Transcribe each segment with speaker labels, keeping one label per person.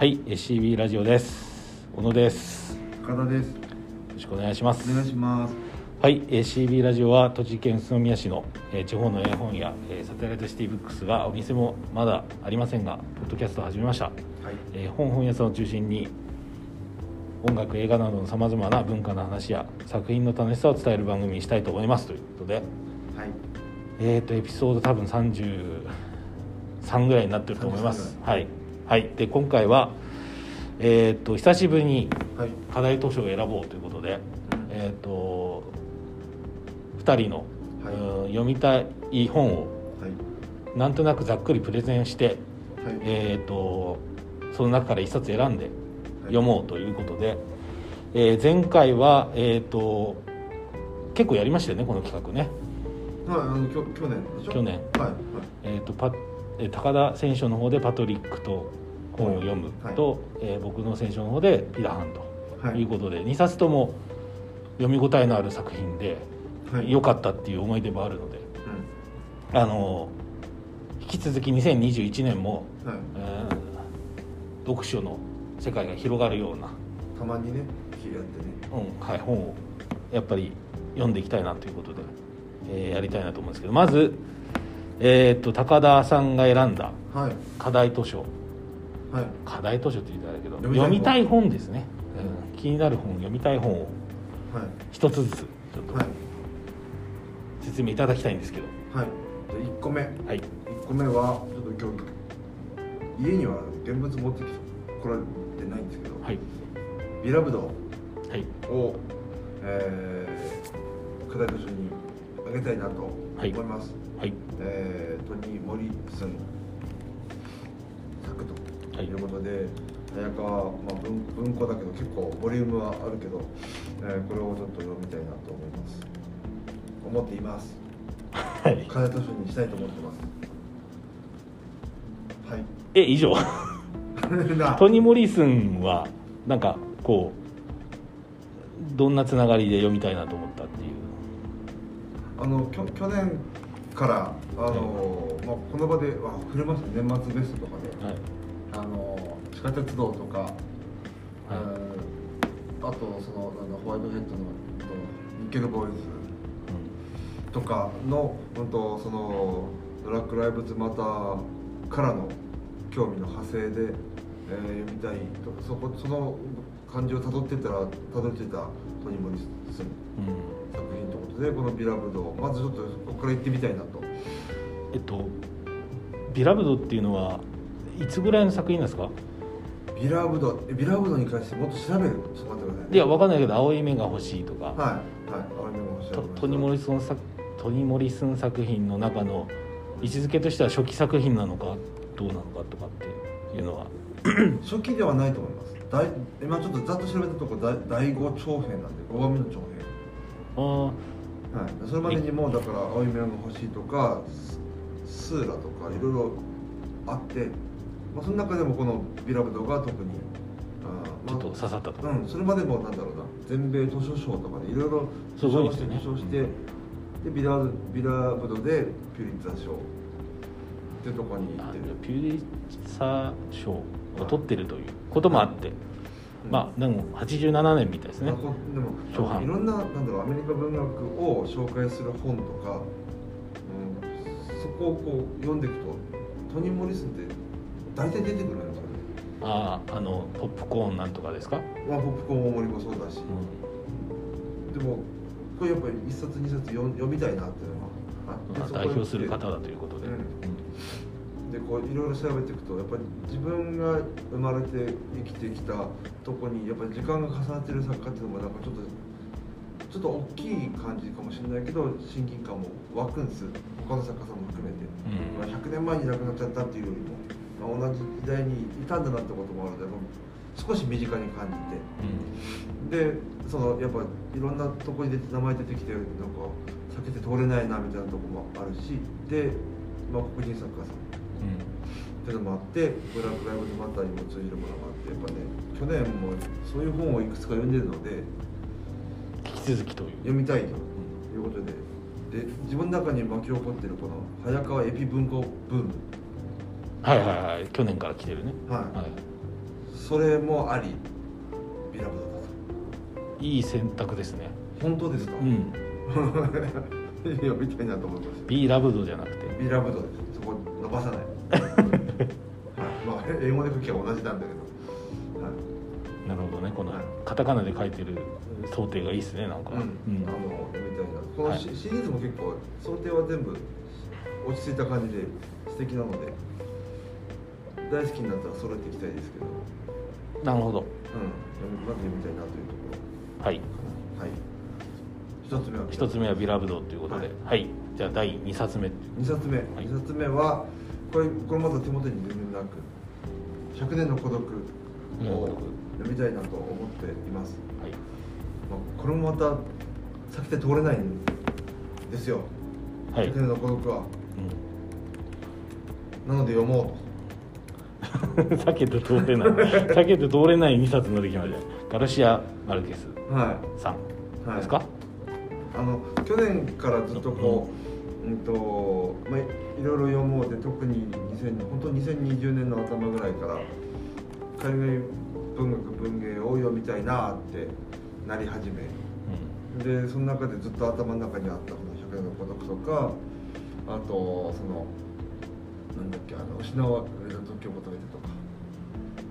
Speaker 1: はい SCB ラジオです。小野です。よ
Speaker 2: 岡田です。
Speaker 1: ろしくお願いします。
Speaker 2: お願いします。
Speaker 1: はい SCB ラジオは栃木県宇都宮市の、えー地方の絵本や、えーサテライトシティブックスがお店もまだありませんがポッドキャストを始めました、
Speaker 2: はい。
Speaker 1: えー本本屋さんを中心に音楽映画などのさまざまな文化の話や作品の楽しさを伝える番組にしたいと思います。ということで。
Speaker 2: はい。
Speaker 1: えー、とエピソード多分33ぐらいになってると思います。
Speaker 2: 33
Speaker 1: はい、はい、で今回はえー、と久しぶりに
Speaker 2: はい。
Speaker 1: 課題図書を選ぼうということで、えー、と2人の、
Speaker 2: はい
Speaker 1: うん読みたい本を
Speaker 2: はい。
Speaker 1: なんとなくざっくりプレゼンして、
Speaker 2: はい。
Speaker 1: えー、とその中から1冊選んで読もうということで、えー前回は、えー、と結構やりましたよねこの企画ね
Speaker 2: はい。あの、きょ去年
Speaker 1: 去年
Speaker 2: はい。はい。
Speaker 1: えー、とパえー高田選手の方でパトリックと本を読むと、えー僕の選手の方でピラハンと
Speaker 2: はい
Speaker 1: いうことで、2冊とも読み応えのある作品で
Speaker 2: はい。
Speaker 1: 良かったっていう思い出もあるので、
Speaker 2: う
Speaker 1: あの引き続き2021年も、
Speaker 2: ん。はい。
Speaker 1: えー読書の世界が広がるような、
Speaker 2: たまにね、日やってね。
Speaker 1: うんはい、本をやっぱり読んでいきたいなということで、えーやりたいなと思うんですけどまず、えー、と高田さんが選んだ
Speaker 2: はい。
Speaker 1: 課題図書
Speaker 2: はい。
Speaker 1: 課題図書って言ったらあれだけど
Speaker 2: 読みたい本
Speaker 1: 読みたい本ですね、うん気になる本読みたい本を
Speaker 2: はい。
Speaker 1: 一つずつちょっと
Speaker 2: はい。
Speaker 1: 説明いただきたいんですけど
Speaker 2: はい。じゃあ一個目。
Speaker 1: はい
Speaker 2: 一個目は、ちょっと今日。家には現物持ってきて、こられてないんですけど。
Speaker 1: はい
Speaker 2: ビラブド
Speaker 1: はい
Speaker 2: を。えー、課題図書にあげたいなと思います。
Speaker 1: はい。
Speaker 2: えートニー・モリスン作と。
Speaker 1: はい。
Speaker 2: いうことで、早川、まあ、文文庫だけど結構ボリュームはあるけど、えーこれをちょっと読みたいなと思います。思っています。
Speaker 1: はい。
Speaker 2: 課題図書にしたいと思ってます。はい。
Speaker 1: え以上？
Speaker 2: な。
Speaker 1: トニー・モリスンはなんかこうどんなつながりで読みたいなと思ったっていう。
Speaker 2: あのきょ去年からあの、まあ、この場であ触れました年末ベストとかで、
Speaker 1: はい。
Speaker 2: あの地下鉄道とか、えーあとそのあのホワイトヘッドのニッケルボーイズとかの本当そのブラック・ライブズ・マターからの興味の派生で、えー読みたいとそこその感じをたどっていったらたどり着いたトニー・モリスン
Speaker 1: うんうん
Speaker 2: 作品ということでこの「ビラブド」まずちょっとここから行ってみたいなと。
Speaker 1: えっと「ビラブド」っていうのはいつぐらいの作品ですか？
Speaker 2: ビラブド。えビラブドに関してもっと調べる？ちょっと待ってくださいね。
Speaker 1: いやわかんないけど「青い目が欲しい」とか、
Speaker 2: はいはい。青い目も調べました
Speaker 1: トトニー・モリスン作トニー・モリスン作品の中の位置づけとしては初期作品なのかどうなのかとかっていうのは。
Speaker 2: 初期ではないと思います。第今ちょっとざっと調べたところ第第5長編なんで5番目の長編。
Speaker 1: あー
Speaker 2: はい、それまでにもだから「青い目が欲しい」とか「スーラ」とかいろいろあって、まあ、その中でもこの「ビラブド」が特にあー
Speaker 1: ちょっと刺さったと、
Speaker 2: うん、それまでもなんだろうな。全米図書賞とかでいろいろ
Speaker 1: すごいですよね。
Speaker 2: 受賞して、でビラビラブドでピュリッツァー賞っていうところに行
Speaker 1: あ
Speaker 2: ってる。
Speaker 1: ピューリッツァー賞を取ってるということもあって、
Speaker 2: うん
Speaker 1: まあでも87年みたいですね。
Speaker 2: でも
Speaker 1: 初版。
Speaker 2: いろんななんだろうアメリカ文学を紹介する本とか、うん、そこをこう読んでいくとトニー・モリスンって大体出てくるんですよね、
Speaker 1: あああのポップコーンなんとかですか、
Speaker 2: まあ、ポップコーン大盛りもそうだし。
Speaker 1: う、ん
Speaker 2: でもこれやっぱり一冊二冊読読みたいなっていうのがあって
Speaker 1: まあ、代表する
Speaker 2: で
Speaker 1: 方だということで、
Speaker 2: うん
Speaker 1: うん
Speaker 2: でこういろいろ調べていくとやっぱり自分が生まれて生きてきたとこにやっぱり時間が重なってる作家っていうのもなんかちょっとちょっと大きい感じかもしれないけど親近感も湧くんです他の作家さんも含めて、
Speaker 1: うん。
Speaker 2: まあ、100年前に亡くなっちゃったっていうよりも、まあ、同じ時代にいたんだなってこともあるので少し身近に感じて。でそのやっぱいろんなとこに出て名前出てきてなんか避けて通れないなみたいなとこもあるし。で、まあ、黒人作家さん
Speaker 1: うん
Speaker 2: っていうのもあってブラック・ライブズ・マターにも通じるものがあってやっぱね去年もそういう本をいくつか読んでるので
Speaker 1: 引き続きという、
Speaker 2: 読みたいということでで自分の中に巻き起こってるこの早川エピ文庫ブーム。
Speaker 1: はいはいはい。去年から来てるね。
Speaker 2: はい、
Speaker 1: はい。
Speaker 2: それもありビラブドだと。
Speaker 1: いい選択ですね。
Speaker 2: 本当ですか、
Speaker 1: うん。
Speaker 2: 読みたいなと思います
Speaker 1: B ラブドじゃなくて。
Speaker 2: ビラブドです。そこ伸ばさないまあ、英語で書きは同じなんだけど、はい。
Speaker 1: なるほどね。この
Speaker 2: はい。
Speaker 1: カタカナで書いてる想定がいいですねなんか、
Speaker 2: うん。あの読みたいな。この
Speaker 1: はい。
Speaker 2: シ,、シリーズも結構想定は全部落ち着いた感じで素敵なので大好きになったら揃えていきたいですけど、うん、
Speaker 1: なるほど。
Speaker 2: まず読みたいなというところ。
Speaker 1: はい。
Speaker 2: はい。一つ目は
Speaker 1: 一つ目はビラブドということで。は
Speaker 2: はい。
Speaker 1: い、じゃあ第2冊目。
Speaker 2: 二冊目、
Speaker 1: い。
Speaker 2: 二冊目はこれこれまだ手元に全然なく「100年の孤独」を読みたいなと思っています、
Speaker 1: はい。
Speaker 2: まあ、これもまた避けて通れないんですよ「
Speaker 1: はい、
Speaker 2: 100年の孤独」は。
Speaker 1: うん。
Speaker 2: なので読も
Speaker 1: 避けて通れない。避けて通れない2冊のできました。ガルシア・マルケス
Speaker 2: うは
Speaker 1: さん
Speaker 2: はい。
Speaker 1: ですか、
Speaker 2: いあの去年からずっとこう、うんとまあ、いろいろ読もうで特に2000本当2020年の頭ぐらいから海外文学文芸を読みたいなってなり始め。でその中でずっと頭の中にあったこの「百円の孤独」とかあとそのなんだっけあの「失われた時を求めて」とか。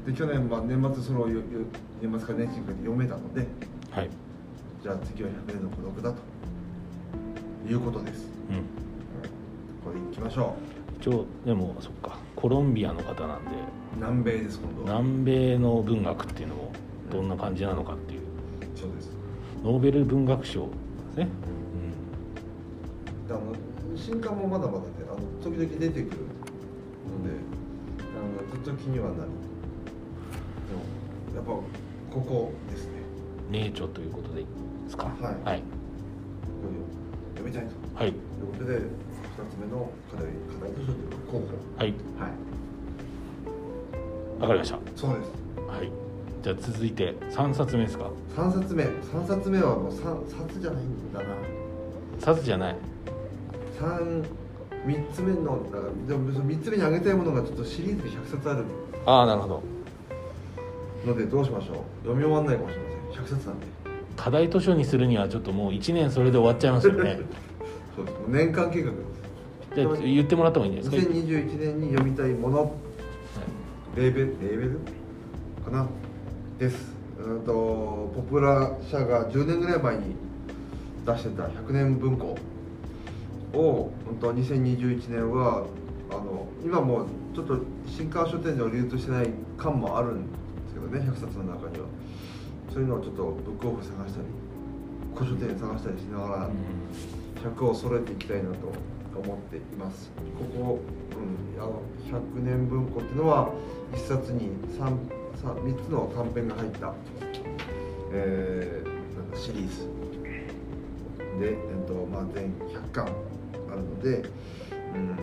Speaker 2: で去年、まあ、年末それを年末か年始かで読めたので
Speaker 1: はい、
Speaker 2: じゃあ次は「100年の孤独」だということです。
Speaker 1: うん、
Speaker 2: これ行きましょ
Speaker 1: 一応でもそっか。コロンビアの方なんで。
Speaker 2: う南米です今度は。
Speaker 1: 南米の文学っていうのもどんな感じなのかっていう。
Speaker 2: そうです。
Speaker 1: ノーベル文学賞ですね、
Speaker 2: であの新刊もまだまだねあの時々出てくるのであのずっと気にはなる。でもやっぱここですね。
Speaker 1: うん、名著ということでいいですか？
Speaker 2: はい。
Speaker 1: はい、
Speaker 2: これを読みたいと
Speaker 1: はい
Speaker 2: いう。ことで2つ目の課題課題というか候補
Speaker 1: はい。
Speaker 2: はい。
Speaker 1: わかりました。
Speaker 2: そうです。
Speaker 1: はい。じゃあ続いて3冊目ですか
Speaker 2: ？3冊目。3冊目はもう 3, 冊じゃないんだな。
Speaker 1: 冊じゃない。
Speaker 2: 3 3つ目のだからでも3つ目に挙げたいものがちょっとシリーズで100冊ある。
Speaker 1: ああなるほど。
Speaker 2: のでどうしましょう。読み終わらないかもしれません。100冊なんで
Speaker 1: 課題図書にするにはちょっともう1年それで終わっちゃいますよね。
Speaker 2: そうです年間計画です。
Speaker 1: じゃあ言ってもらった方がいいんじゃないですか、
Speaker 2: 2021年に読みたいもの。レーベル？レーベル？かな？です。うんとポプラ社が10年ぐらい前に出してた100年文庫を本当2021年はあの今もうちょっと新刊書店では流通してない巻もあるんですけどね100冊の中にはそういうのをちょっとブックオフ探したり古書店探したりしながら、
Speaker 1: うん。
Speaker 2: 100を揃えていきたいなと思っています。ここ、うん、あの100年文庫っていうのは1冊に 3, 3, 3つの短編が入った、えーなんだシリーズ。で、えっとまあ、全100巻あるのでうん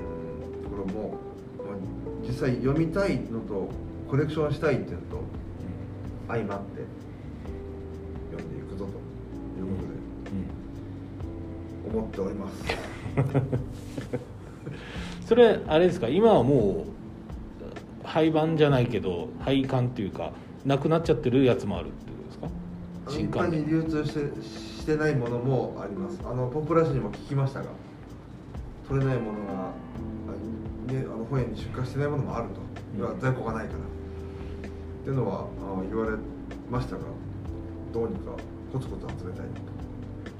Speaker 2: これも、まあ、実際読みたいのとコレクションしたいっていうのと相まって読んでいくぞということで。思っております。
Speaker 1: それあれですか今はもう廃盤じゃないけど廃刊っていうかなくなっちゃってるやつもあるってことですか？新刊
Speaker 2: に流通してしてないものもあります。あのポップラッシュにも聞きましたが取れないものが、あね、あの本屋に出荷してないものもあると、
Speaker 1: うん。
Speaker 2: 在庫がないから。っていうのはあ言われましたがどうにかコツコツ集めたい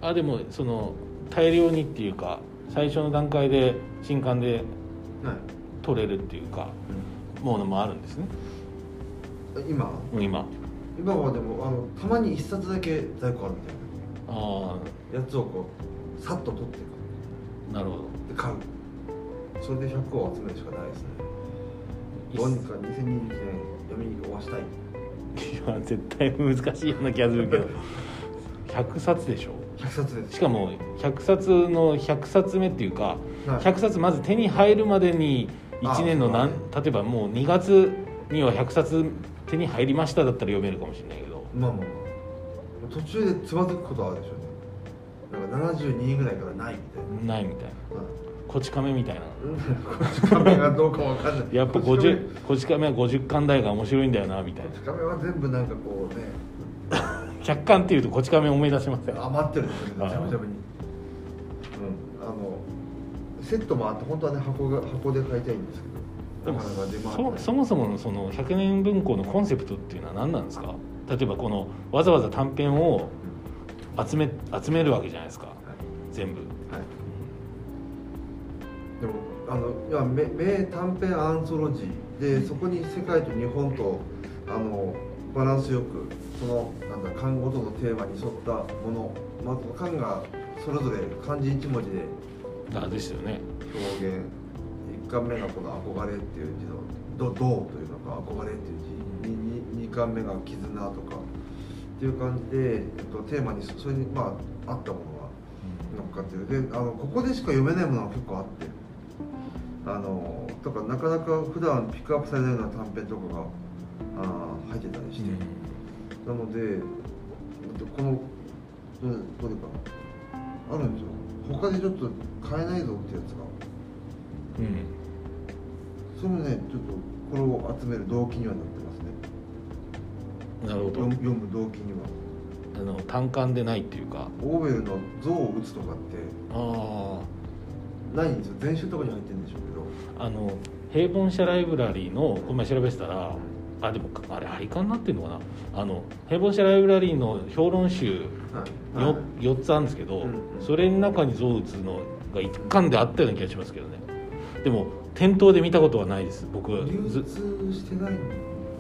Speaker 1: あでもその大量にっていうか最初の段階で新刊で
Speaker 2: はい。
Speaker 1: 取れるっていうかものもあるんですね。
Speaker 2: 今？
Speaker 1: 今。
Speaker 2: 今はでもあのたまに1冊だけ在庫あるみたい
Speaker 1: あ
Speaker 2: なやつをこうさっと取っていく。
Speaker 1: あなるほど。
Speaker 2: で買う。それで100を集めるしかないですね。どうにか2021年読み終わしたい
Speaker 1: いや絶対難しいような気がするけど100冊でしょ
Speaker 2: 100冊です
Speaker 1: しかも100冊の100冊目っていうか、
Speaker 2: は
Speaker 1: 100冊まず手に入るまでに1年のなん例えばもう2月には100冊手に入りましただったら読めるかもしれないけど
Speaker 2: まあまあまあ途中でつまずくことはあるでしょうねなんか72ぐらいからないみたいな、
Speaker 1: ないみたいな
Speaker 2: うん
Speaker 1: こち亀みたいな。
Speaker 2: うんこち亀がどうかわかんない。
Speaker 1: やっぱ
Speaker 2: こち亀。
Speaker 1: 50こち亀は50巻台が面白いんだよなみたいな。
Speaker 2: こち亀は全部なんかこうね。
Speaker 1: 100巻っていうとこち亀思い出しますよ。
Speaker 2: 余ってる。んですよね
Speaker 1: あ。ー
Speaker 2: ジャブジャブに。うん。あのセットもあって本当はね箱が箱で買いたいんですけど。
Speaker 1: そそもそものその100年文庫のコンセプトっていうのは何なんですか？例えばこのわざわざ短編を集め集めるわけじゃないですか。全部。
Speaker 2: はいでもあのいや名名短編アンソロジー。でそこに世界と日本とあのバランスよくそのなんだ漢ごとのテーマに沿ったもの、まあ、漢がそれぞれ漢字一文字で
Speaker 1: あですよね。
Speaker 2: 表現。1巻目がこの「憧れ」っていう字の「ど」「どう」というのか「憧れ」っていう字。2, 巻目が「絆」とかっていう感じで、えっと、テーマにそそれにまあ合ったものが乗っかってる。であのここでしか読めないものが結構あってあのとかなかなか普段ピックアップされないような短編とかがあー入ってたりして、なのでえっとこのどれどれか。なあるんですよ。他でちょっと買えないぞってやつが。
Speaker 1: うん、うん
Speaker 2: それもねちょっとこれを集める動機にはなってますね。
Speaker 1: なるほど。
Speaker 2: 読む動機には。
Speaker 1: あの単館でないっていうか。
Speaker 2: オーウェルの「像を打つ」とかって。
Speaker 1: あ
Speaker 2: ないんですよ。全集とかに入ってるんでしょうけど。
Speaker 1: ああの平凡社ライブラリーのこの前調べてたらあでもあれ廃刊になってるのかな？あの平凡社ライブラリーの評論集
Speaker 2: はい。
Speaker 1: よ4つあるんですけど、
Speaker 2: うん
Speaker 1: それの中に象打つのが一巻であったような気がしますけどね。でも店頭で見たことはないです。僕は
Speaker 2: 流
Speaker 1: ず
Speaker 2: 通してない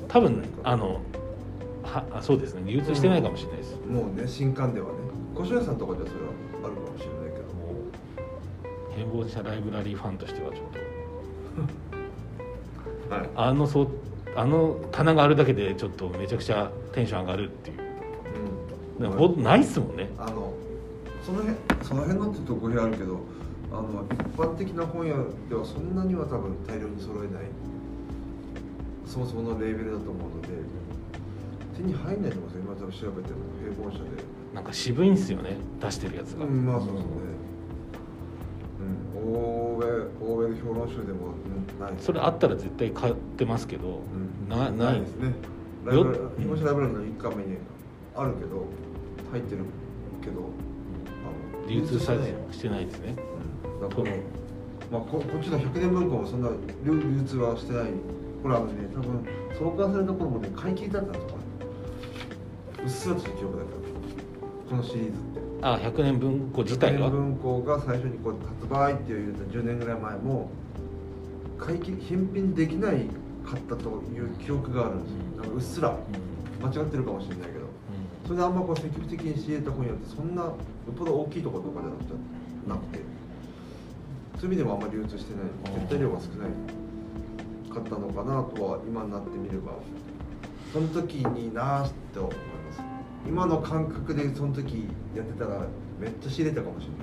Speaker 1: 多分あのはあそうですね。流通してないかもしれないです、
Speaker 2: もうね新刊ではね。古書屋さんとかではそれはけども
Speaker 1: 平凡社ライブラリーファンとしてはちょっと。
Speaker 2: はい。
Speaker 1: あのそうあの棚があるだけでちょっとめちゃくちゃテンション上がるっていう。
Speaker 2: うん。
Speaker 1: ないっすもんね。
Speaker 2: あのその辺その辺のってと語弊あるけどあの一般的な本屋ではそんなには多分大量に揃えない。そもそものレーベルだと思うので手に入んないと思うんですよ。今多分調べても平凡社で。
Speaker 1: なんか渋いんすよね。出してるやつが、
Speaker 2: うんまあそうそうねうんオーウェルオーウェル評論集でも、うん、ない
Speaker 1: それあったら絶対買ってますけど、
Speaker 2: うん。
Speaker 1: なない。
Speaker 2: ですね。ライブラ
Speaker 1: よ
Speaker 2: 平凡社ライブラリの1巻目にあるけど入ってるけどあの
Speaker 1: 流通されしてないですね。
Speaker 2: だからまあ、ここっちの100年文庫もそんな流流通はしてない。これあのね多分創刊された頃もね買い切りだったんですよ。うっすらと記憶だったこのシリーズって
Speaker 1: あ100年文庫自体
Speaker 2: 100
Speaker 1: が
Speaker 2: 年文庫が最初にこう発売っていう10年ぐらい前も返品できないかったという記憶があるんですよ。なんかうっすら
Speaker 1: うん。
Speaker 2: 間違ってるかもしれないけど。それであんまこう積極的に仕入れた本屋ってそんなよっぽど大きいところとかじゃなくてそういう意味でもあんまり流通してない。絶対量が少ないかったのかなとは今になってみればその時になーって思い今の感覚でその時やってたらめっちゃ仕入れたかもしれない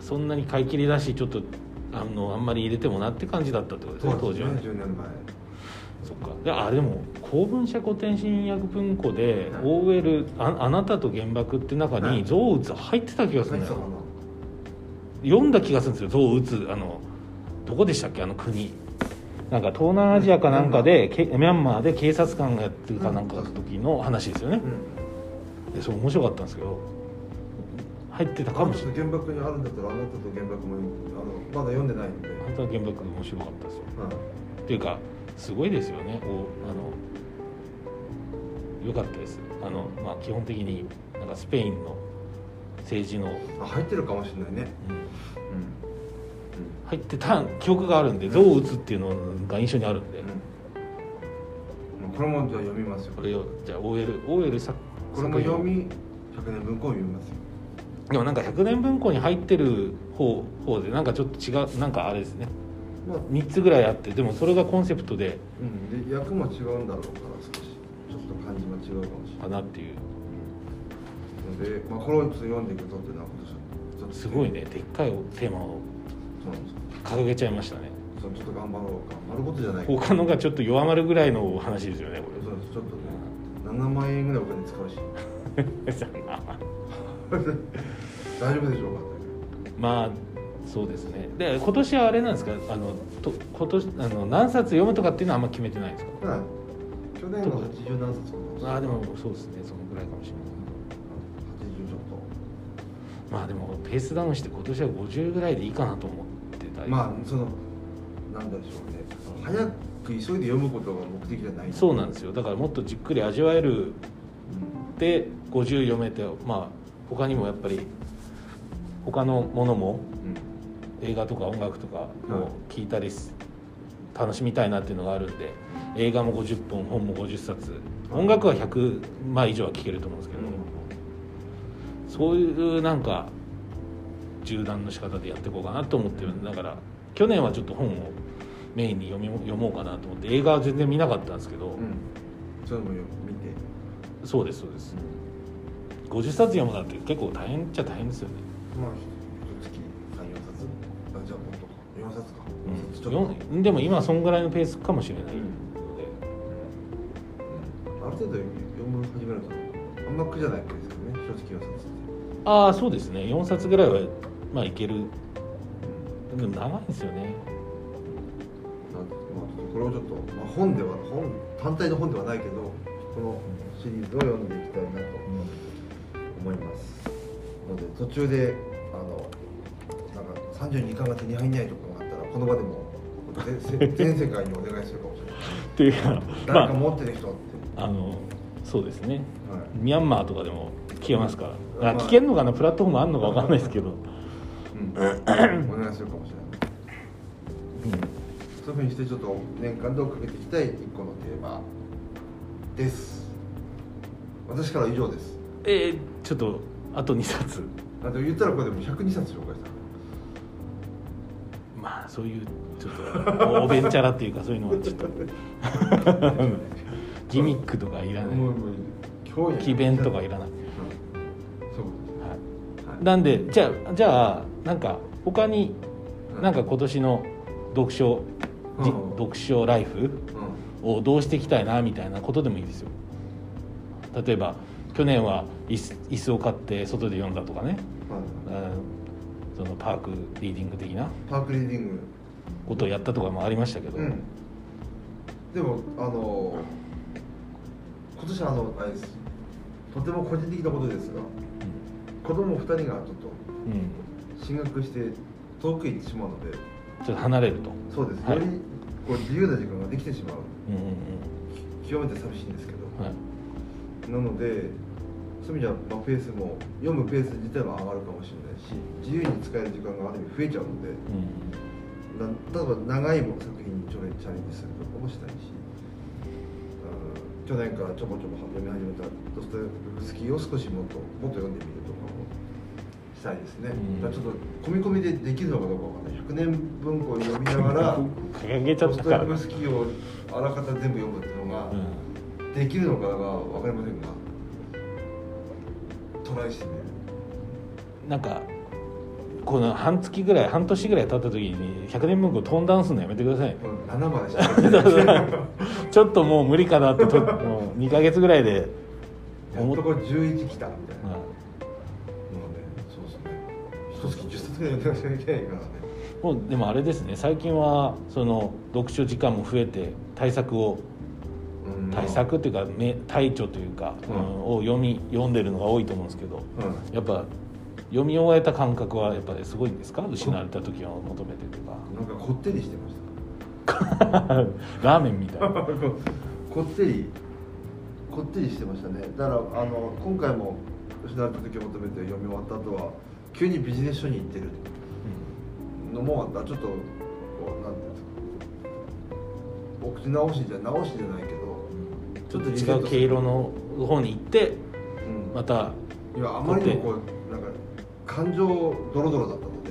Speaker 1: そんなに買い切りだしちょっとあのあんまり入れてもなって感じだったってことですね当時はね。
Speaker 2: 10年前
Speaker 1: そっか。であでも公文社古典新訳文庫で
Speaker 2: はい。
Speaker 1: OL あ「あなたと原爆」って中
Speaker 2: はい。
Speaker 1: に象打つ入ってた気がするんだよ読んだ気がするんですよ。象打つあのどこでしたっけあの国なんか東南アジアかなんかでけミャンマーで警察官がやってるかなんかの時の話ですよね。
Speaker 2: うん。
Speaker 1: でそれ面白かったんですけど入ってたかもしれない。
Speaker 2: 原爆にあるんだったらあなたと原爆もあのまだ読んでないので、
Speaker 1: 本当は原爆面白かったですよ。
Speaker 2: はい
Speaker 1: っていうかすごいですよね。おあのよかったです。あの、まあ、基本的になんかスペインの政治の、
Speaker 2: あ入ってるかもしれないね。
Speaker 1: うん。
Speaker 2: うん、
Speaker 1: 入ってた記憶があるんで象を打つっていうのが印象にあるんで、
Speaker 2: うん、これもじゃあ読みますよ。
Speaker 1: これをじゃあ OL, OL 作
Speaker 2: これも読み100年文庫を読みますよ。
Speaker 1: でもなんか100年文庫に入ってる方方でなんかちょっと違うなんかあれですね。
Speaker 2: まあ
Speaker 1: 3つぐらいあってでもそれがコンセプトで。
Speaker 2: うん、で役も違うんだろうから少し。ちょっと感じも違うかもしれない。
Speaker 1: かなっていう。
Speaker 2: ので、まあ、これを読んでいくぞっていうのは今年
Speaker 1: すごいね。でっかいテーマを掲げちゃいましたね。
Speaker 2: ちょっと頑張ろうか。丸ごとじゃない
Speaker 1: 他のがちょっと弱まるぐらいの話ですよねこ
Speaker 2: そうですちょっとね。7万円ぐらいお金使うし。
Speaker 1: れ
Speaker 2: 大丈夫でしょうか？
Speaker 1: まあそうですね。で今年はあれなんですか？あのと今年あの何冊読むとかっていうのはあんま決めてないんですか？
Speaker 2: はい。去年の80何冊
Speaker 1: ああでもそうですね。そのぐらいかもしれない。
Speaker 2: 80ちょっ
Speaker 1: まあでもペースダウンして今年は50ぐらいでいいかなと思って
Speaker 2: まあそのなんでしょうね。早く急いで読むことが目的じゃない。
Speaker 1: そうなんですよ。だからもっとじっくり味わえる。で50読めてまあ他にもやっぱり他のものも
Speaker 2: うん。
Speaker 1: 映画とか音楽とかを聞いたりす、楽しみたいなっていうのがあるんで映画も50本本も50冊。音楽は100枚以上は聴けると思うんですけど、そういうなんか縦断の仕方でやっていこうかなと思ってるだから去年はちょっと本をメインに読み読もうかなと思って映画は全然見なかったんですけど、
Speaker 2: うんそういうのもよ見て
Speaker 1: そうですそうです50冊読むなんて結構大変っちゃ大変ですよね、
Speaker 2: まあ一月34冊あじゃあもっとか4冊か
Speaker 1: うん
Speaker 2: ちょっと
Speaker 1: でも今そんぐらいのペースかもしれないので、
Speaker 2: ある程度読む始めるとあんま苦じゃないですけどね正直4冊って
Speaker 1: ああそうですね4冊ぐらいはまあいける。でも長いんですよね。
Speaker 2: なんでまあ、これをちょっと、まあ、本では本単体の本ではないけどこのシリーズを読んでいきたいなと思いますので途中であのなんか32巻が手に入んないところがあったらこの場でも全全世界にお願いするかもしれない。
Speaker 1: っていうか
Speaker 2: 誰か
Speaker 1: ま
Speaker 2: 持ってる人って、
Speaker 1: ああのそうですね。
Speaker 2: はい。
Speaker 1: ミャンマーとかでも聞けますから、
Speaker 2: まあ
Speaker 1: あ聞けるのかな？プラットフォームあるのか分かんないですけど、
Speaker 2: うん、お願いするかもしれない。そういうふうにしてちょっと年間で追っかけていきたい一個のテーマ。です。私からは以上です。
Speaker 1: えー、ちょっとあと2冊
Speaker 2: あと言ったらこれでも102冊紹介した
Speaker 1: まあそういうちょっとおべんちゃらっていうかそういうのはちょっと。ギミックとかいらない。
Speaker 2: もうもう今日
Speaker 1: 奇弁とかいらない、
Speaker 2: うん。そう。
Speaker 1: はい。
Speaker 2: はい。
Speaker 1: なんでじゃあじゃあなんか他に
Speaker 2: うん。
Speaker 1: なんか今年の読書、じ
Speaker 2: うん。
Speaker 1: 読書ライフ
Speaker 2: うん。
Speaker 1: をどうしていきたいなみたいなことでもいいですよ。例えば去年は椅子椅子を買って外で読んだとかね、
Speaker 2: まあ
Speaker 1: うん。そのパークリーディング的な。
Speaker 2: パークリーディング。
Speaker 1: ことをやったとかもありましたけど、
Speaker 2: うん。でもあの今年はあのあれです。とても個人的なことですが子供2人がちょっと
Speaker 1: うんうん
Speaker 2: 進学して遠くへ行ってしまうので。
Speaker 1: ちょっと離れると。
Speaker 2: そうです、
Speaker 1: はい。
Speaker 2: よりこう自由な時間ができてしまう。
Speaker 1: うんうん
Speaker 2: 極めて寂しいんですけど。
Speaker 1: うんはい。
Speaker 2: なのでそういう意味じゃ、まあ、ペースも読むペース自体は上がるかもしれないし自由に使える時間がある意味増えちゃうので。
Speaker 1: うん
Speaker 2: な例えば長いも作品にチャレチャレンジするとかもしたいし、うん去年からちょこちょこ読み始めたドストエフスキーを少しもっともっと読んでみるとかもしたいですね、
Speaker 1: うん。
Speaker 2: ちょっと込み込みでできるのかどうかわかんない。100年文庫を読みながら
Speaker 1: 掲げちゃったから
Speaker 2: フスをあらかた全部読むっていうのが
Speaker 1: うん。
Speaker 2: できるのかが分かりませんがトライしてみる。
Speaker 1: なんかこの半月ぐらい半年ぐらい経った時に100年文庫トーンダウンするのやめてください。
Speaker 2: この7までし
Speaker 1: ちょっともう無理かなってともう2ヶ月ぐらいで
Speaker 2: っとこれ11来たみたいな、
Speaker 1: うん
Speaker 2: 一月10冊ぐらい読んでなきゃいけないか。らね
Speaker 1: もうでもあれですね。最近はその読書時間も増えて対策を
Speaker 2: うん。
Speaker 1: 対策っていうかめ対処というか、
Speaker 2: うん。
Speaker 1: うんを読み読んでるのが多いと思うんですけど
Speaker 2: うん。
Speaker 1: やっぱ読み終えた感覚はやっぱりすごいんですか？失われた時を求めてと
Speaker 2: なんかこってりしてました。
Speaker 1: かラーメンみたいな。
Speaker 2: こってりこってりしてましたね。だからあの今回も失われた時を求めて読み終わった後は急にビジネス書に行ってる。のもあった。ちょっとこうなんていうんですかお口直しじゃ直しじゃないけど。
Speaker 1: ちょっと違う毛色の方に行って
Speaker 2: うん。
Speaker 1: また
Speaker 2: いやあまりにもこうなんか感情ドロドロだったので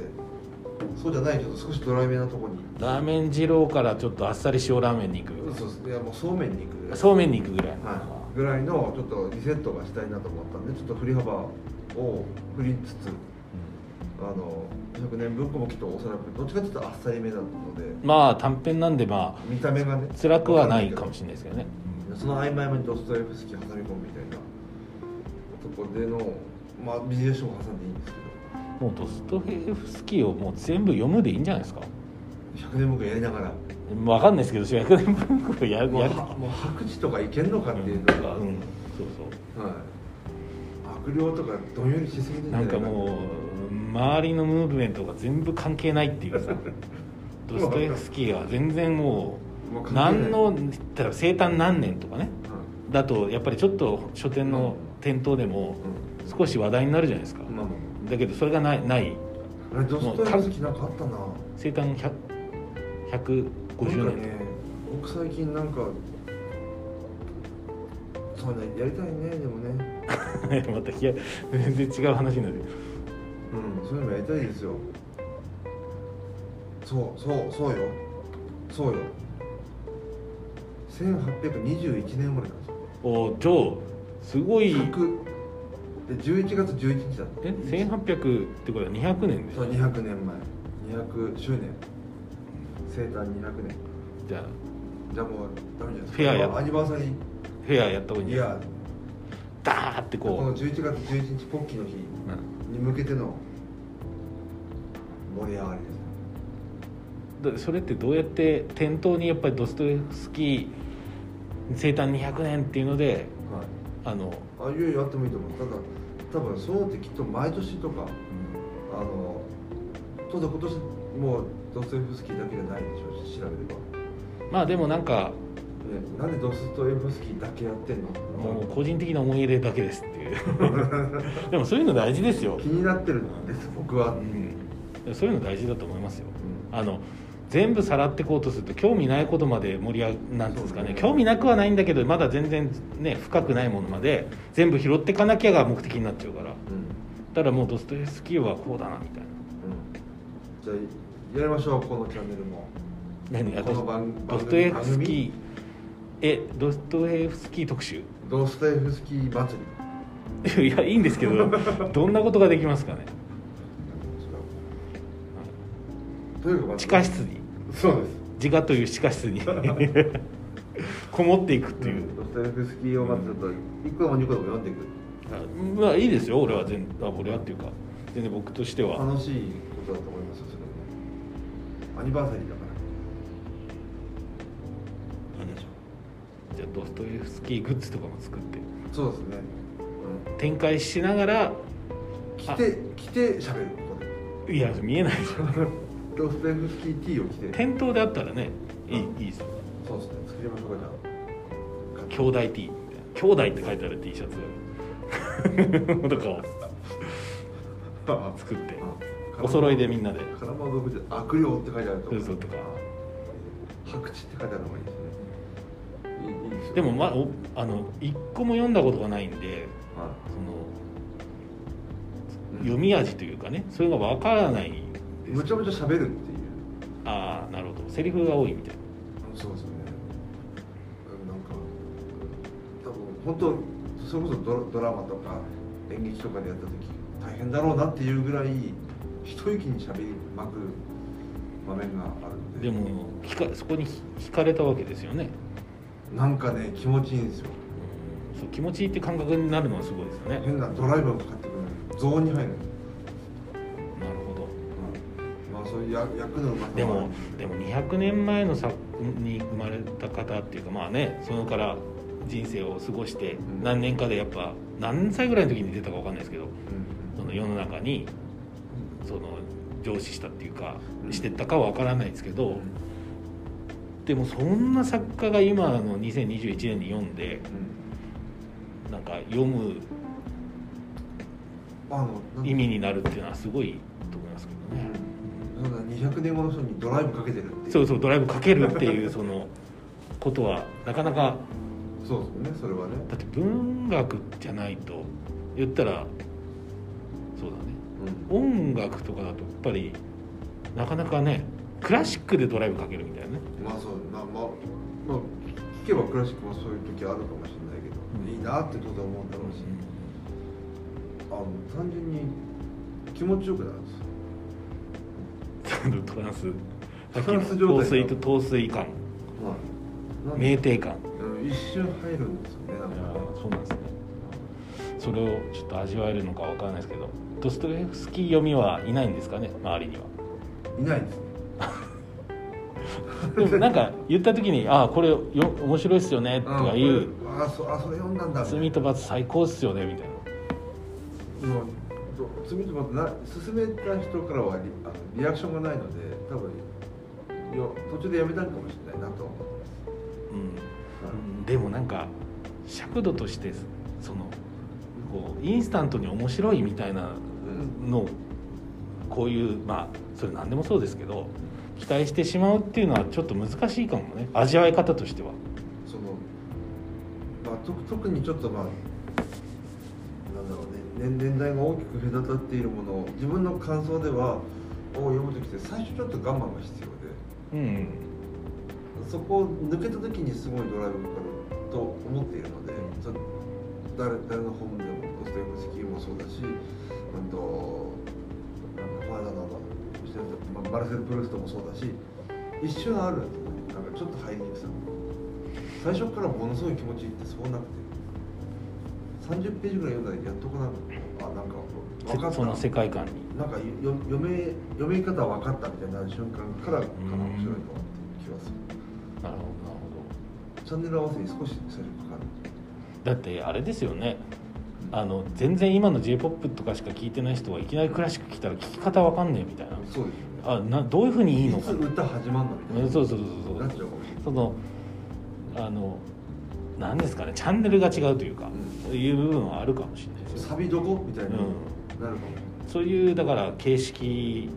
Speaker 2: そうじゃないちょっと少しドライめなところに。
Speaker 1: ラーメン二郎からちょっとあっさり塩ラーメンに行く
Speaker 2: そうですいやもうそうめんに行く。ぐらい
Speaker 1: そうめんに行くぐらい、
Speaker 2: はい、ぐらいのちょっとリセットがしたいなと思ったんでちょっと振り幅を振りつつあの100年文庫もきっとおそらくどっちかというとあっさりめだったので。
Speaker 1: まあ短編なんでまあ
Speaker 2: 見た目がね
Speaker 1: 辛くはないかもしれないですけどね、
Speaker 2: その合間合間にドストエフスキー挟み込むみたいな。とこでのまあビジネス書も挟んでいいんですけど。
Speaker 1: もうドストエフスキーをもう全部読むでいいんじゃないですか。
Speaker 2: 100年文句やりながら。
Speaker 1: 分かんないですけど100年文庫やるやる。
Speaker 2: もうはもう白地とかいけんのかっていうのが、
Speaker 1: うん。そうそ
Speaker 2: はい。悪霊とかどんよりしすぎてん
Speaker 1: う
Speaker 2: じゃないか
Speaker 1: なんかもう周りのムーブメントが全部関係ないっていうさ ドストエフスキーは全然もう何の言ったら生誕何年とかね
Speaker 2: う
Speaker 1: だとやっぱりちょっと書店の店頭でも少し話題になるじゃないですか。
Speaker 2: ん。まあま
Speaker 1: だけどそれがないない。
Speaker 2: ああれドストエフスキーなんかあったな。
Speaker 1: 生誕100 150年
Speaker 2: なんかね僕最近なんかそうねやりたいねでもね。
Speaker 1: また全然違う話になる
Speaker 2: うんそういうのもやりたいですよ。そうそうそうよ。そうよ。1821年生まれなんですよ。
Speaker 1: お超すごい。
Speaker 2: 100で11月11日だった
Speaker 1: え1800ってことは200年でし
Speaker 2: そう
Speaker 1: ょ
Speaker 2: 200年前。200周年。生誕200年。
Speaker 1: じゃあ。
Speaker 2: じゃあもうダメじゃないですか。
Speaker 1: フェアや
Speaker 2: アニバーサリー。
Speaker 1: フェアやった方がいいんじゃないダーって
Speaker 2: この
Speaker 1: こ
Speaker 2: 11月11日ポッキーの日。
Speaker 1: う、
Speaker 2: に向けての盛り上がりです
Speaker 1: それってどうやって店頭にやっぱりドストエフスキー生誕200年っていうので
Speaker 2: はい。
Speaker 1: あの、
Speaker 2: あいよいよあってもいいと思う。ただ多分そうってきっと毎年とかあのただ今年もうドストエフスキーだけじゃないでしょうし調べれば、
Speaker 1: まあでもなんか
Speaker 2: ね、なんでドストエフスキーだけやってんの？
Speaker 1: もう個人的な思い入れだけですってい うでもそういうの大事ですよ。
Speaker 2: 気、になってるんです僕は、
Speaker 1: うん、そういうの大事だと思いますよ。
Speaker 2: うん。
Speaker 1: あの全部さらってこうとすると興味ないことまで盛り上がなんていうんですかね
Speaker 2: ね。
Speaker 1: 興味なくはないんだけどまだ全然ね深くないものまで全部拾っていかなきゃが目的になっちゃうから。
Speaker 2: うん。
Speaker 1: だからもうドストエフスキーはこうだなみたいな。
Speaker 2: うん。じゃあやりましょうこのチャンネルも。
Speaker 1: 何あ
Speaker 2: この番
Speaker 1: ドストエフスキー。えドストエフスキー特集？
Speaker 2: ドストエフスキー祭り
Speaker 1: いやいいんですけどどんなことができますかね？地下室に。
Speaker 2: そうです。
Speaker 1: 自我という地下室に。こもっていくっていう、
Speaker 2: ドストエフスキーをまずちょっと1個でも2個でも読んでいく。
Speaker 1: あまあいいですよ俺は全あ俺はっていうか。全然僕としては。
Speaker 2: 楽しいことだと思いますよそれもアニバーサリーだから。いいでしょ
Speaker 1: じゃあドストエフスキーグッズとかも作って。
Speaker 2: そうですね、
Speaker 1: 展開しながら
Speaker 2: うん、来て来て喋るここで。
Speaker 1: いや見えない。でしょ
Speaker 2: ドストエフスキー T を着て。
Speaker 1: 店頭であったらねいいいいです。よ
Speaker 2: そうですね。作りましょうかじゃ
Speaker 1: 兄弟 T 兄弟って書いてある T シャツ。とかを。
Speaker 2: あ
Speaker 1: 作って。
Speaker 2: あ
Speaker 1: お揃いでみんなで。
Speaker 2: カラマドブで悪霊って書いてあると
Speaker 1: そうそうとか。
Speaker 2: 白地って書いてあるのがいいですねで
Speaker 1: もまあおあの一個も読んだことがないんで
Speaker 2: は
Speaker 1: その
Speaker 2: い
Speaker 1: 読み味というかねそれがわからない
Speaker 2: むちゃむちゃ喋るっていう。
Speaker 1: ああなるほど。セリフが多いみたいな。
Speaker 2: そうですよね。うんなんか多分本当それこそドラドラマとか演劇とかでやった時大変だろうなっていうぐらい一息に喋りまく場面があるので。
Speaker 1: でもそこに惹かれたわけですよね
Speaker 2: なんかね気持ちいいんですよ。
Speaker 1: うんそう気持ちいいって感覚になるのはすごいですよね。
Speaker 2: 変なドライブがかかってくるゾーンに入る、
Speaker 1: なるほど。
Speaker 2: うん、まあそういう役役のうまさ
Speaker 1: でもでも200年前の作に生まれた方っていうかまあねそのから人生を過ごして
Speaker 2: うん。
Speaker 1: 何年かでやっぱ何歳ぐらいの時に出たかわかんないですけど
Speaker 2: うん。
Speaker 1: その世の中にその上司したっていうか
Speaker 2: うん。
Speaker 1: してったかはわからないですけど、
Speaker 2: うん
Speaker 1: でもそんな作家が今の2021年に読んで
Speaker 2: うん。
Speaker 1: なんか読む意味になるっていうのはすごいと思いますけどね、
Speaker 2: そん。な200年後の人にドライブかけてるっていう。
Speaker 1: そうそうドライブかけるっていうそのことはなかなか
Speaker 2: そうですねそれはね。
Speaker 1: だって文学じゃないと言ったらそうだね。
Speaker 2: うん。
Speaker 1: 音楽とかだとやっぱりなかなかねクラシックでドライブかけるみたいなね
Speaker 2: まあそうまあまあ、まあ、聞けばクラシックもそういう時あるかもしれないけど、
Speaker 1: うん。
Speaker 2: いいなって当然思うんだろうし、あの単純に気持ちよくなるんですよ。
Speaker 1: トランス
Speaker 2: トラ
Speaker 1: の
Speaker 2: ンス状態
Speaker 1: 陶水と陶水感。
Speaker 2: はい。
Speaker 1: 酩酊感。
Speaker 2: うん一瞬入るんですよねなんか
Speaker 1: ーそうなんですね。それをちょっと味わえるのかわからないですけどドストエフスキー読みはいないんですかね周りには。い
Speaker 2: ないですね
Speaker 1: でもなんか言った時に「ああこれよ面白いっすよね」とか言う。
Speaker 2: ああそあそれ読んだんだ「
Speaker 1: 罪と罰最高っすよね」みたいな。
Speaker 2: もうど罪と罰な勧めた人からはリあのリアクションがないので多分よ途中でやめたのかもしれないなと思
Speaker 1: う。ん、でもなんか尺度としてそのこうインスタントに面白いみたいなのをこういうまあそれ何でもそうですけど期待してしまうっていうのはちょっと難しいかもね。味わい方としては。
Speaker 2: その、まあ、と特にちょっとまあなんだろうね。年年代が大きく隔たっているものを自分の感想ではを読む時って最初ちょっと我慢が必要で。
Speaker 1: うん
Speaker 2: そこを抜けた時にすごいドライブがかかると思っているので、
Speaker 1: うん。
Speaker 2: そ誰誰の本でもドストエフスキーもそうだし、うんとなんだこの間のまあマルセル・プルーストもそうだし一瞬ある。んですよねなんかちょっと入りにくさ。最初からものすごい気持ちいいってそうなくて。30ページぐらい読んだらやっとこなあなんか分かった。
Speaker 1: その世界観に。
Speaker 2: なんかよ読め読み方分かったみたいになる瞬間からかな面白いのって気がする。
Speaker 1: なるほどなるほ
Speaker 2: チャンネル合わせに少し最初かかる。
Speaker 1: どだってあれですよねあの全然今の j p o p とかしか聞いてない人はいきなりクラシック来たら聞き方わかんねえみたいな。
Speaker 2: そうですよね。
Speaker 1: あなどういうふうにいいのか
Speaker 2: 歌始まんのみたいな。
Speaker 1: そうそうそうそう。そのあの何ですかね。チャンネルが違うというか、
Speaker 2: う
Speaker 1: いう部分はあるかもしれないですよ。
Speaker 2: サビどこみたいになる
Speaker 1: うん
Speaker 2: かも、
Speaker 1: そういうだから形式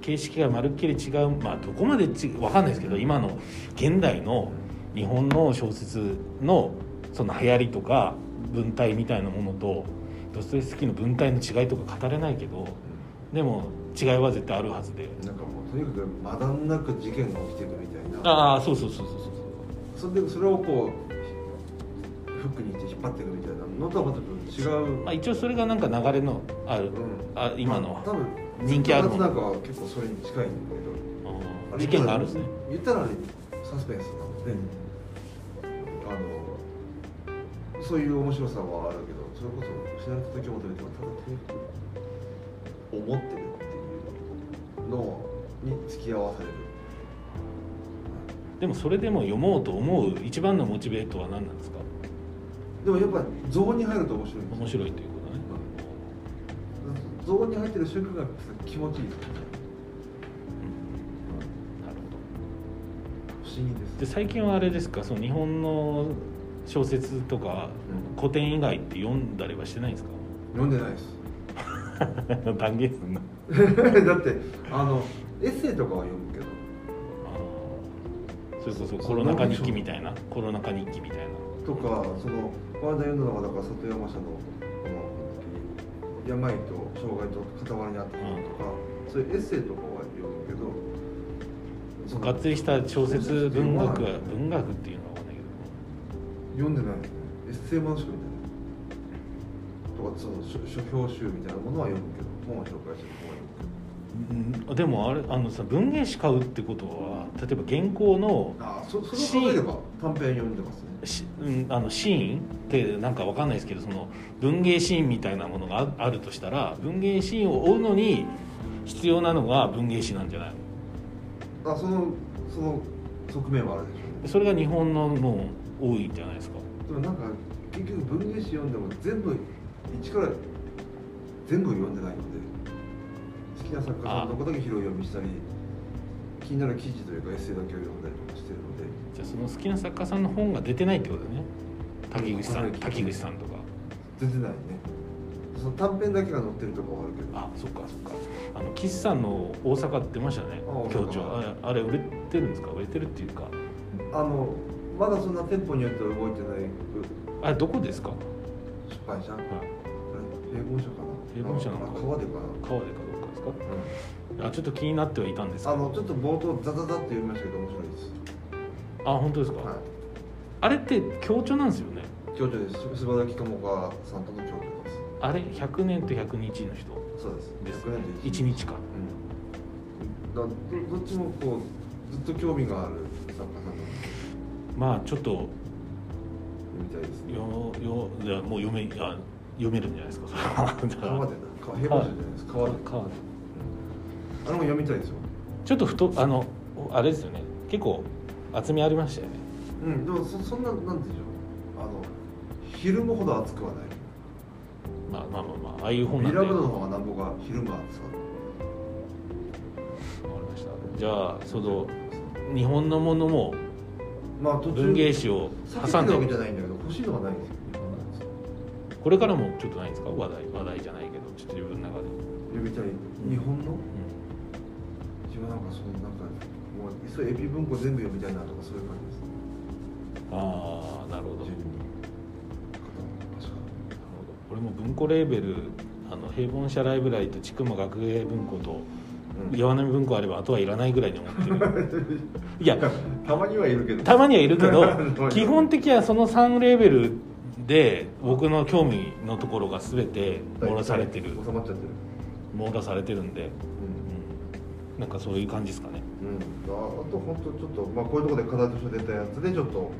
Speaker 1: 形式がまるっきり違う。まあどこまでちわかんないですけど今の現代の日本の小説のその流行りとか文体みたいなものとドストエフスキーの文体の違いとか語れないけどでも違いは絶対あるはずで。
Speaker 2: なんかもうとにかくまだんなく事件が起きていくみたいな。
Speaker 1: ああそうそうそうそうそう。
Speaker 2: それでそれをこうフックにして引っ張っていくみたいなのとはまた違う、
Speaker 1: まあ、一応それがなんか流れのある、
Speaker 2: うん。
Speaker 1: あ今の
Speaker 2: まあ多分
Speaker 1: 人気あるもん
Speaker 2: なんかは結構それに近いんだけど。
Speaker 1: 事件があるんですね。
Speaker 2: 言ったらねサスペンスなので、あのそういう面白さはあるけどそれこそ失われた時を求めてもただとにかく思ってるっていうのに付き合わされる。
Speaker 1: でもそれでも読もうと思う一番のモチベートは何なんですか？
Speaker 2: でもやっぱゾーンに入ると面白い
Speaker 1: 面白いということね。
Speaker 2: ゾーンに入ってる瞬間が気持ちいいですね。
Speaker 1: なるほ
Speaker 2: 不思議です。
Speaker 1: どで最近はあれですか？その日本の小説とか
Speaker 2: うん。
Speaker 1: 古典以外って読んだりはしてないんです
Speaker 2: 読んでないです。
Speaker 1: か 断言すんな。
Speaker 2: だってあのエッセイとかは読むけど。
Speaker 1: あー。それこそコロナ禍日記みたいな。コロナ禍日記みたいな。
Speaker 2: とかそのこの間読んだのがだから里山社のこの病と障害と傍らにあったこととか、そういうエッセイとかは読むけど
Speaker 1: がっつりした小説文学は
Speaker 2: 読
Speaker 1: 文学っていうのは分かん
Speaker 2: でないエッセイものしか見てないとかその書書評集みたいなものは読むけど本を紹介してる本は読むけど。
Speaker 1: うん。でもあれあのさ文芸誌買うってことは例えば原稿の
Speaker 2: あそそれを考えれば短編読んでますね。
Speaker 1: し、うん、あのシーンってなんかわかんないですけどその文芸シーンみたいなものがああるとしたら文芸シーンを追うのに必要なのが文芸誌なんじゃないの？
Speaker 2: あそのその側面はあるでしょうね。
Speaker 1: それが日本のもう多いんじゃないですか？
Speaker 2: でもなんか結局文芸誌読んでも全部一から全部読んでないので好きな作家さんのことだけ拾い読みしたり気になる記事というかエッセイだけを読んだりとかしてるので。
Speaker 1: じゃあその好きな作家さんの本が出てないってことだね？滝口さ
Speaker 2: うんん
Speaker 1: 滝口さんとか。
Speaker 2: 全然ないね。その短編だけが載ってるとかはあるけど。
Speaker 1: あそっかそっか。あの岸さんの大阪って出ましたね協調あれ売れてるんですか？売れてるっていうか。
Speaker 2: あのまだそんな店舗によっては動いてない
Speaker 1: あれどこですか、
Speaker 2: 出版社
Speaker 1: はい、
Speaker 2: 平凡社かな？
Speaker 1: 平凡社なのか。
Speaker 2: あ川でか
Speaker 1: 川でかどうかですか？
Speaker 2: な、
Speaker 1: あちょっと気になってはいたんです
Speaker 2: あのちょっと冒頭ザザザって読みましたけど面白いです。
Speaker 1: あ本当ですか、
Speaker 2: はい。
Speaker 1: あれって強調なんですよね？
Speaker 2: 共著です。さんとの共著です。
Speaker 1: あれ？100年と100日の人。
Speaker 2: そうです。
Speaker 1: です
Speaker 2: 100年で
Speaker 1: 1日か。
Speaker 2: うん。だどどっちもこうずっと興味がある
Speaker 1: まあちょっと
Speaker 2: 読みたいですね。
Speaker 1: よよいやもう読めあ読めるんじゃないですか。それはだから
Speaker 2: 川でなか平凡者じゃないですか。川で
Speaker 1: 川で
Speaker 2: あれも読みたいですよ。
Speaker 1: ちょっと太あのあれですよね。結構厚みありましたよね。
Speaker 2: うんでもそそんななんていうんでしょう。あの昼間ほど暑くはない。
Speaker 1: まあまあまあまあああいう本なんで。
Speaker 2: ビラブの方がなんぼが昼間暑さ。
Speaker 1: りました。じゃあその日本のものも
Speaker 2: まあ
Speaker 1: 文芸誌を
Speaker 2: 避けてるわけ
Speaker 1: 挟んで
Speaker 2: じゃないんだけど欲しいのがないんですよ
Speaker 1: これからもちょっとないんですか？話題話題じゃないけどちょっと自分の中で、
Speaker 2: 読みたい。日本の？自分なんかそのなんかもういっそエピ文庫全部読みたいなとかそういう感じです。
Speaker 1: ああなるほど。
Speaker 2: 自分に確か
Speaker 1: 俺も文庫レーベルあの平凡社ライブラリと千曲学芸文庫と
Speaker 2: うん
Speaker 1: 岩波文庫あればあとはいらないぐらいに思ってる。いや
Speaker 2: たまにはいるけど。
Speaker 1: たまにはいるけど
Speaker 2: うん
Speaker 1: 基本的にはその3レーベルで僕の興味のところが全て網羅されてる。
Speaker 2: 収まっちゃってる。
Speaker 1: 網羅されてるんで、
Speaker 2: うん。
Speaker 1: うん、なんかそういう感じですかね。
Speaker 2: うん、ああと本当ちょっと、まあ、こういうところで課題として出たやつでちょっと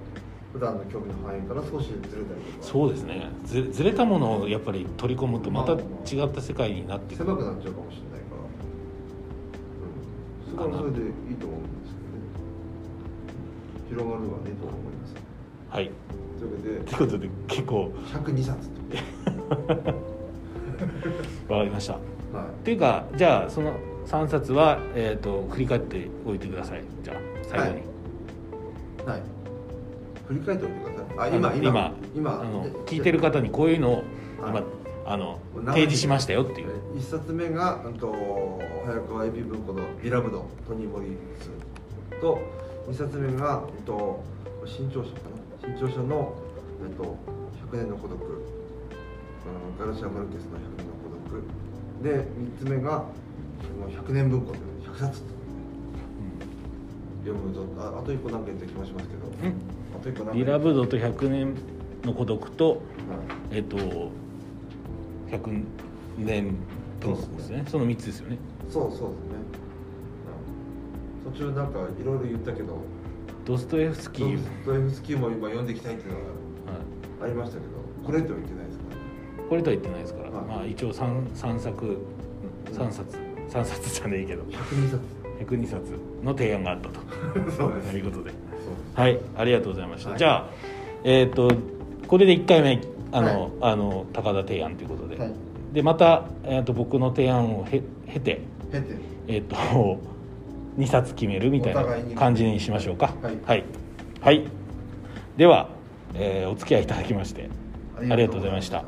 Speaker 2: 普段の興味の範囲から少しずれたりとか。
Speaker 1: そうですね。ずずれたものをやっぱり取り込むとまた違った世界になってくる。
Speaker 2: 狭くなっちゃうかもしれないそれはそれでいいと思うんですけどね。広がるはねと思います。
Speaker 1: はい。
Speaker 2: というわ
Speaker 1: ということで結構。
Speaker 2: けで102冊と。
Speaker 1: わかりました。
Speaker 2: は
Speaker 1: っていうかじゃあその3冊は、えー、と振り返っておいてください。じゃあ最後に、
Speaker 2: はい。いはい。振り返っておいてください。あ今今。
Speaker 1: 今
Speaker 2: 今。
Speaker 1: あの
Speaker 2: で
Speaker 1: 聞いてる方にこういうのを今、
Speaker 2: はい
Speaker 1: あの提示しましたよっていう。
Speaker 2: 1冊目が、うん、と早川エピ文庫の「ビラブド」トニー・モリスと2冊目が、うん、と新潮社かな？新潮社の、えっと「100年の孤独」うん、ガルシア・マルケスの「100年の孤独」で3つ目が「100年文庫」で100冊読むぞああと1個何か言った気もしますけど。
Speaker 1: うん。
Speaker 2: あと1個何か
Speaker 1: ビラブドと100年の孤独と
Speaker 2: はい。
Speaker 1: えっ、と100年文庫ですね。その3つですよね。
Speaker 2: そうそうですね、うん、途中なんかいろいろ言ったけど。
Speaker 1: ドストエフスキー、
Speaker 2: ドストエフスキーも今読んでいきたいっていうの
Speaker 1: はい。
Speaker 2: がありましたけど。これとは言ってないですか？らね
Speaker 1: これとは言ってないですから、
Speaker 2: はい。
Speaker 1: まあ一応 3, 三作。3冊。3冊じゃねえけど。
Speaker 2: 102冊。
Speaker 1: 102冊の提案があったと。
Speaker 2: そうです。
Speaker 1: ということで。はい。ありがとうございました、
Speaker 2: はい。
Speaker 1: じゃあえっ、とこれで1回目あの、
Speaker 2: はい。
Speaker 1: あの高田提案ということで、
Speaker 2: はい。
Speaker 1: でまた、えー、と僕の提案をへ経て
Speaker 2: 経て。
Speaker 1: えっ、と2冊決めるみたいな感じにしましょうか。
Speaker 2: はい。
Speaker 1: はい、はい。では、えーお付き合いいただきましてありがとうございました